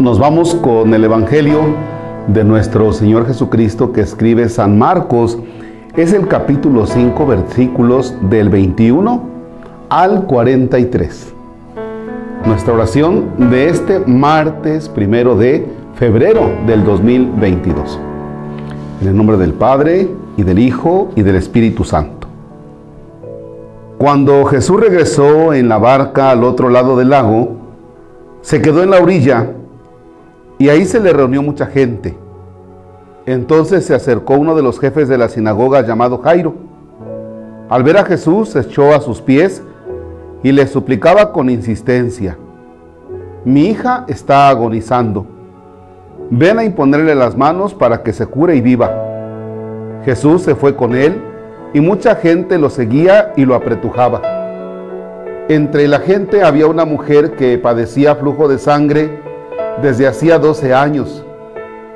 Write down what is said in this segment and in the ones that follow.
Nos vamos con el Evangelio de nuestro Señor Jesucristo que escribe San Marcos. Es el capítulo 5, versículos del 21 al 43. Nuestra oración de este martes primero de febrero del 2022. En el nombre del Padre y del Hijo y del Espíritu Santo. Cuando Jesús regresó en la barca al otro lado del lago, se quedó en la orilla y ahí se le reunió mucha gente. Entonces se acercó uno de los jefes de la sinagoga llamado Jairo. Al ver a Jesús se echó a sus pies y le suplicaba con insistencia, mi hija está agonizando. Ven a imponerle las manos para que se cure y viva. Jesús se fue con él y mucha gente lo seguía y lo apretujaba. Entre la gente había una mujer que padecía flujo de sangre desde hacía 12 años.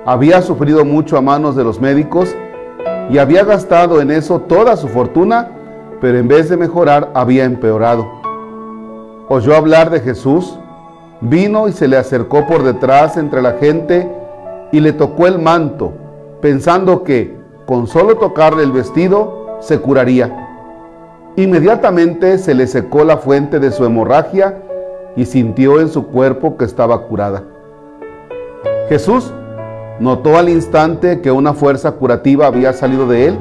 Había sufrido mucho a manos de los médicos y había gastado en eso toda su fortuna, pero en vez de mejorar había empeorado. Oyó hablar de Jesús, vino y se le acercó por detrás entre la gente y le tocó el manto, pensando que con solo tocarle el vestido se curaría. Inmediatamente se le secó la fuente de su hemorragia y sintió en su cuerpo que estaba curada. Jesús notó al instante que una fuerza curativa había salido de él.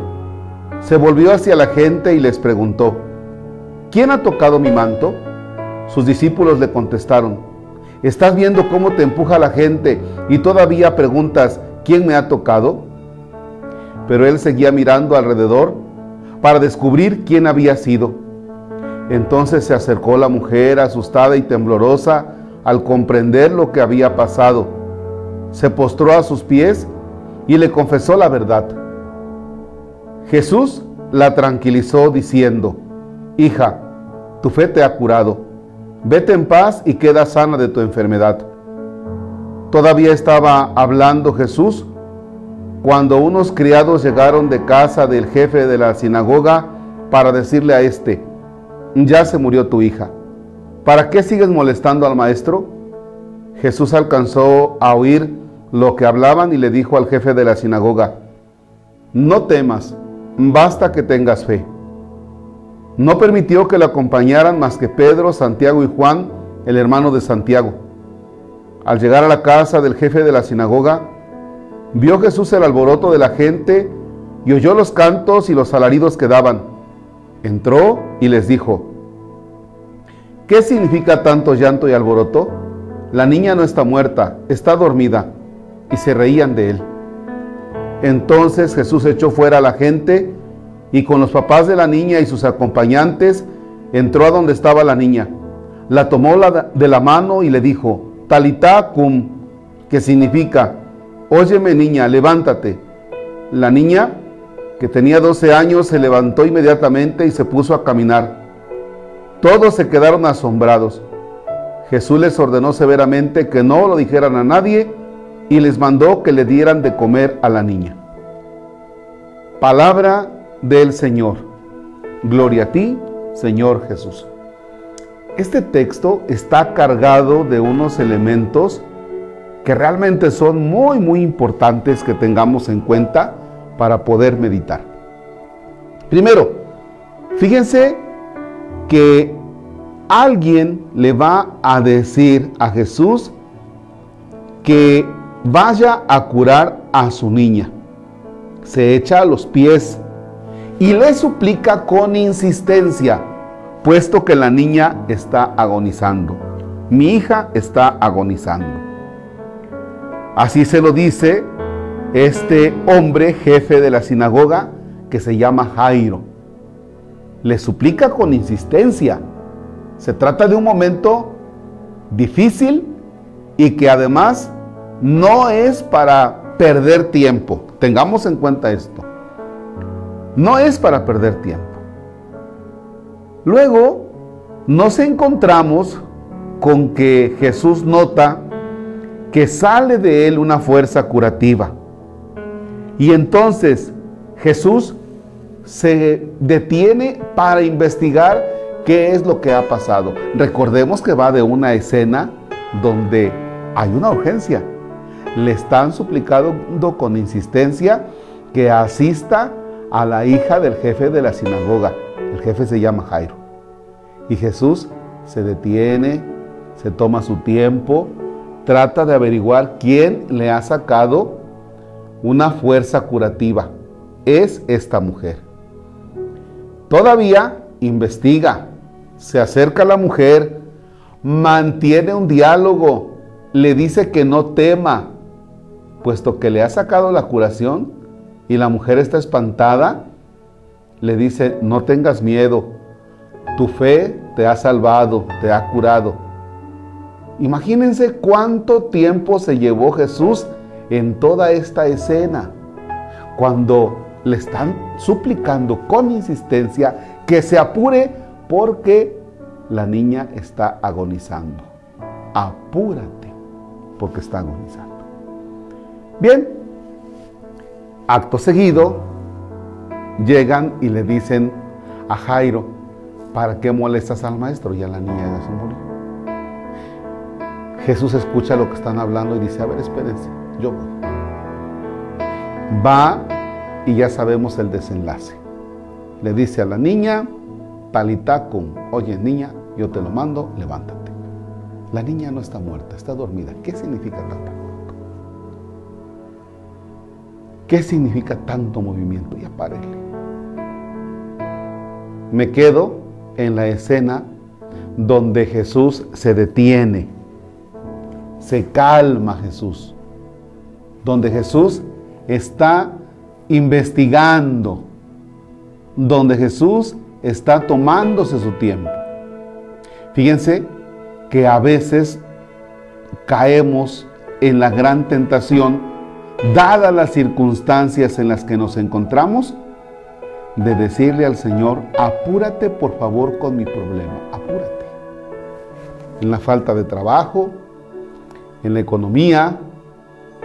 Se volvió hacia la gente y les preguntó, ¿quién ha tocado mi manto? Sus discípulos le contestaron, ¿estás viendo cómo te empuja la gente y todavía preguntas, ¿quién me ha tocado? Pero él seguía mirando alrededor para descubrir quién había sido. Entonces se acercó la mujer asustada y temblorosa al comprender lo que había pasado se postró a sus pies y le confesó la verdad. Jesús la tranquilizó diciendo, Hija, tu fe te ha curado, vete en paz y queda sana de tu enfermedad. Todavía estaba hablando Jesús cuando unos criados llegaron de casa del jefe de la sinagoga para decirle a éste, ya se murió tu hija, ¿para qué sigues molestando al maestro? Jesús alcanzó a oír lo que hablaban y le dijo al jefe de la sinagoga, no temas, basta que tengas fe. No permitió que le acompañaran más que Pedro, Santiago y Juan, el hermano de Santiago. Al llegar a la casa del jefe de la sinagoga, vio Jesús el alboroto de la gente y oyó los cantos y los alaridos que daban. Entró y les dijo, ¿qué significa tanto llanto y alboroto? La niña no está muerta, está dormida y se reían de él. Entonces Jesús echó fuera a la gente y con los papás de la niña y sus acompañantes entró a donde estaba la niña. La tomó de la mano y le dijo, Talita cum, que significa, óyeme niña, levántate. La niña, que tenía 12 años, se levantó inmediatamente y se puso a caminar. Todos se quedaron asombrados. Jesús les ordenó severamente que no lo dijeran a nadie y les mandó que le dieran de comer a la niña. Palabra del Señor. Gloria a ti, Señor Jesús. Este texto está cargado de unos elementos que realmente son muy, muy importantes que tengamos en cuenta para poder meditar. Primero, fíjense que alguien le va a decir a Jesús que vaya a curar a su niña. Se echa a los pies y le suplica con insistencia, puesto que la niña está agonizando. Mi hija está agonizando. Así se lo dice este hombre jefe de la sinagoga que se llama Jairo. Le suplica con insistencia. Se trata de un momento difícil y que además no es para perder tiempo. Tengamos en cuenta esto. No es para perder tiempo. Luego nos encontramos con que Jesús nota que sale de él una fuerza curativa. Y entonces Jesús se detiene para investigar qué es lo que ha pasado. Recordemos que va de una escena donde hay una urgencia. Le están suplicando con insistencia que asista a la hija del jefe de la sinagoga. El jefe se llama Jairo. Y Jesús se detiene, se toma su tiempo, trata de averiguar quién le ha sacado una fuerza curativa. Es esta mujer. Todavía investiga, se acerca a la mujer, mantiene un diálogo, le dice que no tema, puesto que le ha sacado la curación y la mujer está espantada, le dice, no tengas miedo, tu fe te ha salvado, te ha curado. Imagínense cuánto tiempo se llevó Jesús en toda esta escena, cuando le están suplicando con insistencia que se apure porque la niña está agonizando. Apúrate porque está agonizando. Bien, acto seguido, llegan y le dicen a Jairo, ¿para qué molestas al maestro? Ya la niña ya se murió. Jesús escucha lo que están hablando y dice, a ver, espérense, yo voy. Va y ya sabemos el desenlace. Le dice a la niña, Talitacum, oye niña, yo te lo mando, levántate. La niña no está muerta, está dormida. ¿Qué significa tanto ¿Qué significa tanto movimiento? Y apárele. Me quedo en la escena donde Jesús se detiene, se calma Jesús, donde Jesús está investigando, donde Jesús está tomándose su tiempo. Fíjense que a veces caemos en la gran tentación, dadas las circunstancias en las que nos encontramos, de decirle al Señor, apúrate por favor con mi problema, apúrate. En la falta de trabajo, en la economía,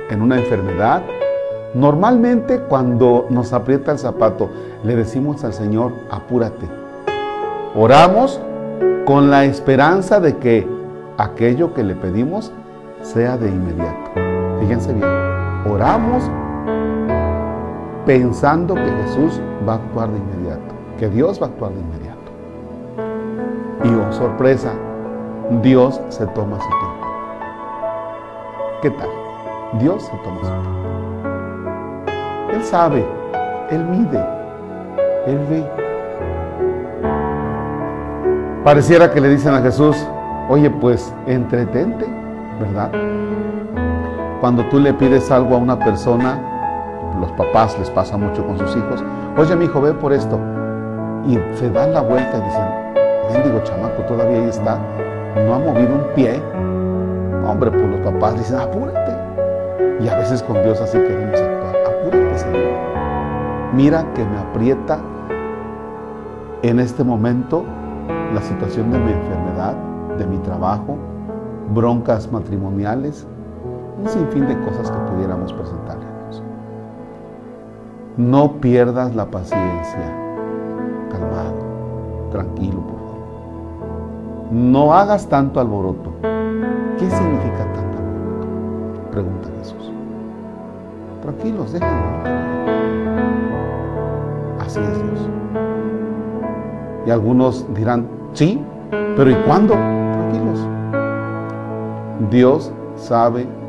en una enfermedad, Normalmente cuando nos aprieta el zapato, le decimos al Señor, apúrate. Oramos con la esperanza de que aquello que le pedimos sea de inmediato. Fíjense bien, oramos pensando que Jesús va a actuar de inmediato, que Dios va a actuar de inmediato. Y oh sorpresa, Dios se toma su tiempo. ¿Qué tal? Dios se toma su tiempo. Él sabe, Él mide, Él ve. Pareciera que le dicen a Jesús, oye, pues entretente, ¿verdad? Cuando tú le pides algo a una persona, los papás les pasa mucho con sus hijos, oye, mi hijo, ve por esto. Y se dan la vuelta y dicen, mendigo chamaco, todavía ahí está, no ha movido un pie. Hombre, pues los papás dicen, apúrate. Y a veces con Dios así queremos Mira que me aprieta en este momento la situación de mi enfermedad, de mi trabajo, broncas matrimoniales, un sinfín de cosas que pudiéramos presentarle a Dios. No pierdas la paciencia, calmado, tranquilo, por favor. No hagas tanto alboroto. ¿Qué significa tanto alboroto? Pregunta Jesús. Tranquilos, déjenlo. Así es Dios. Y algunos dirán, sí, pero ¿y cuándo? Tranquilos. Dios sabe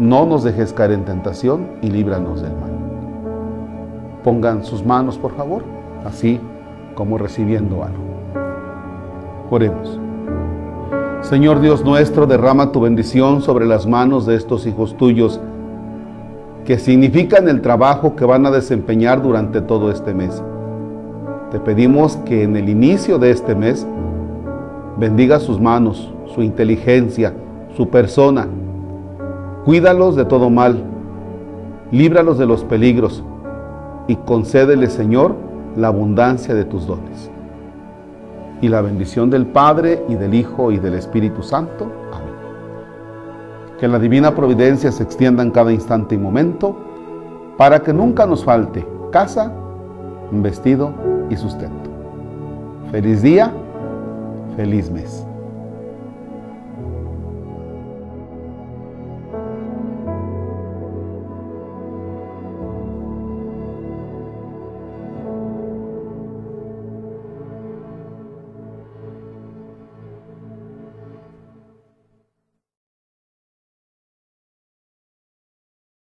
No nos dejes caer en tentación y líbranos del mal. Pongan sus manos, por favor, así como recibiendo algo. Oremos. Señor Dios nuestro, derrama tu bendición sobre las manos de estos hijos tuyos que significan el trabajo que van a desempeñar durante todo este mes. Te pedimos que en el inicio de este mes bendiga sus manos, su inteligencia, su persona. Cuídalos de todo mal. líbralos de los peligros y concédele, Señor, la abundancia de tus dones. Y la bendición del Padre y del Hijo y del Espíritu Santo. Amén. Que la divina providencia se extienda en cada instante y momento para que nunca nos falte casa, vestido y sustento. Feliz día, feliz mes.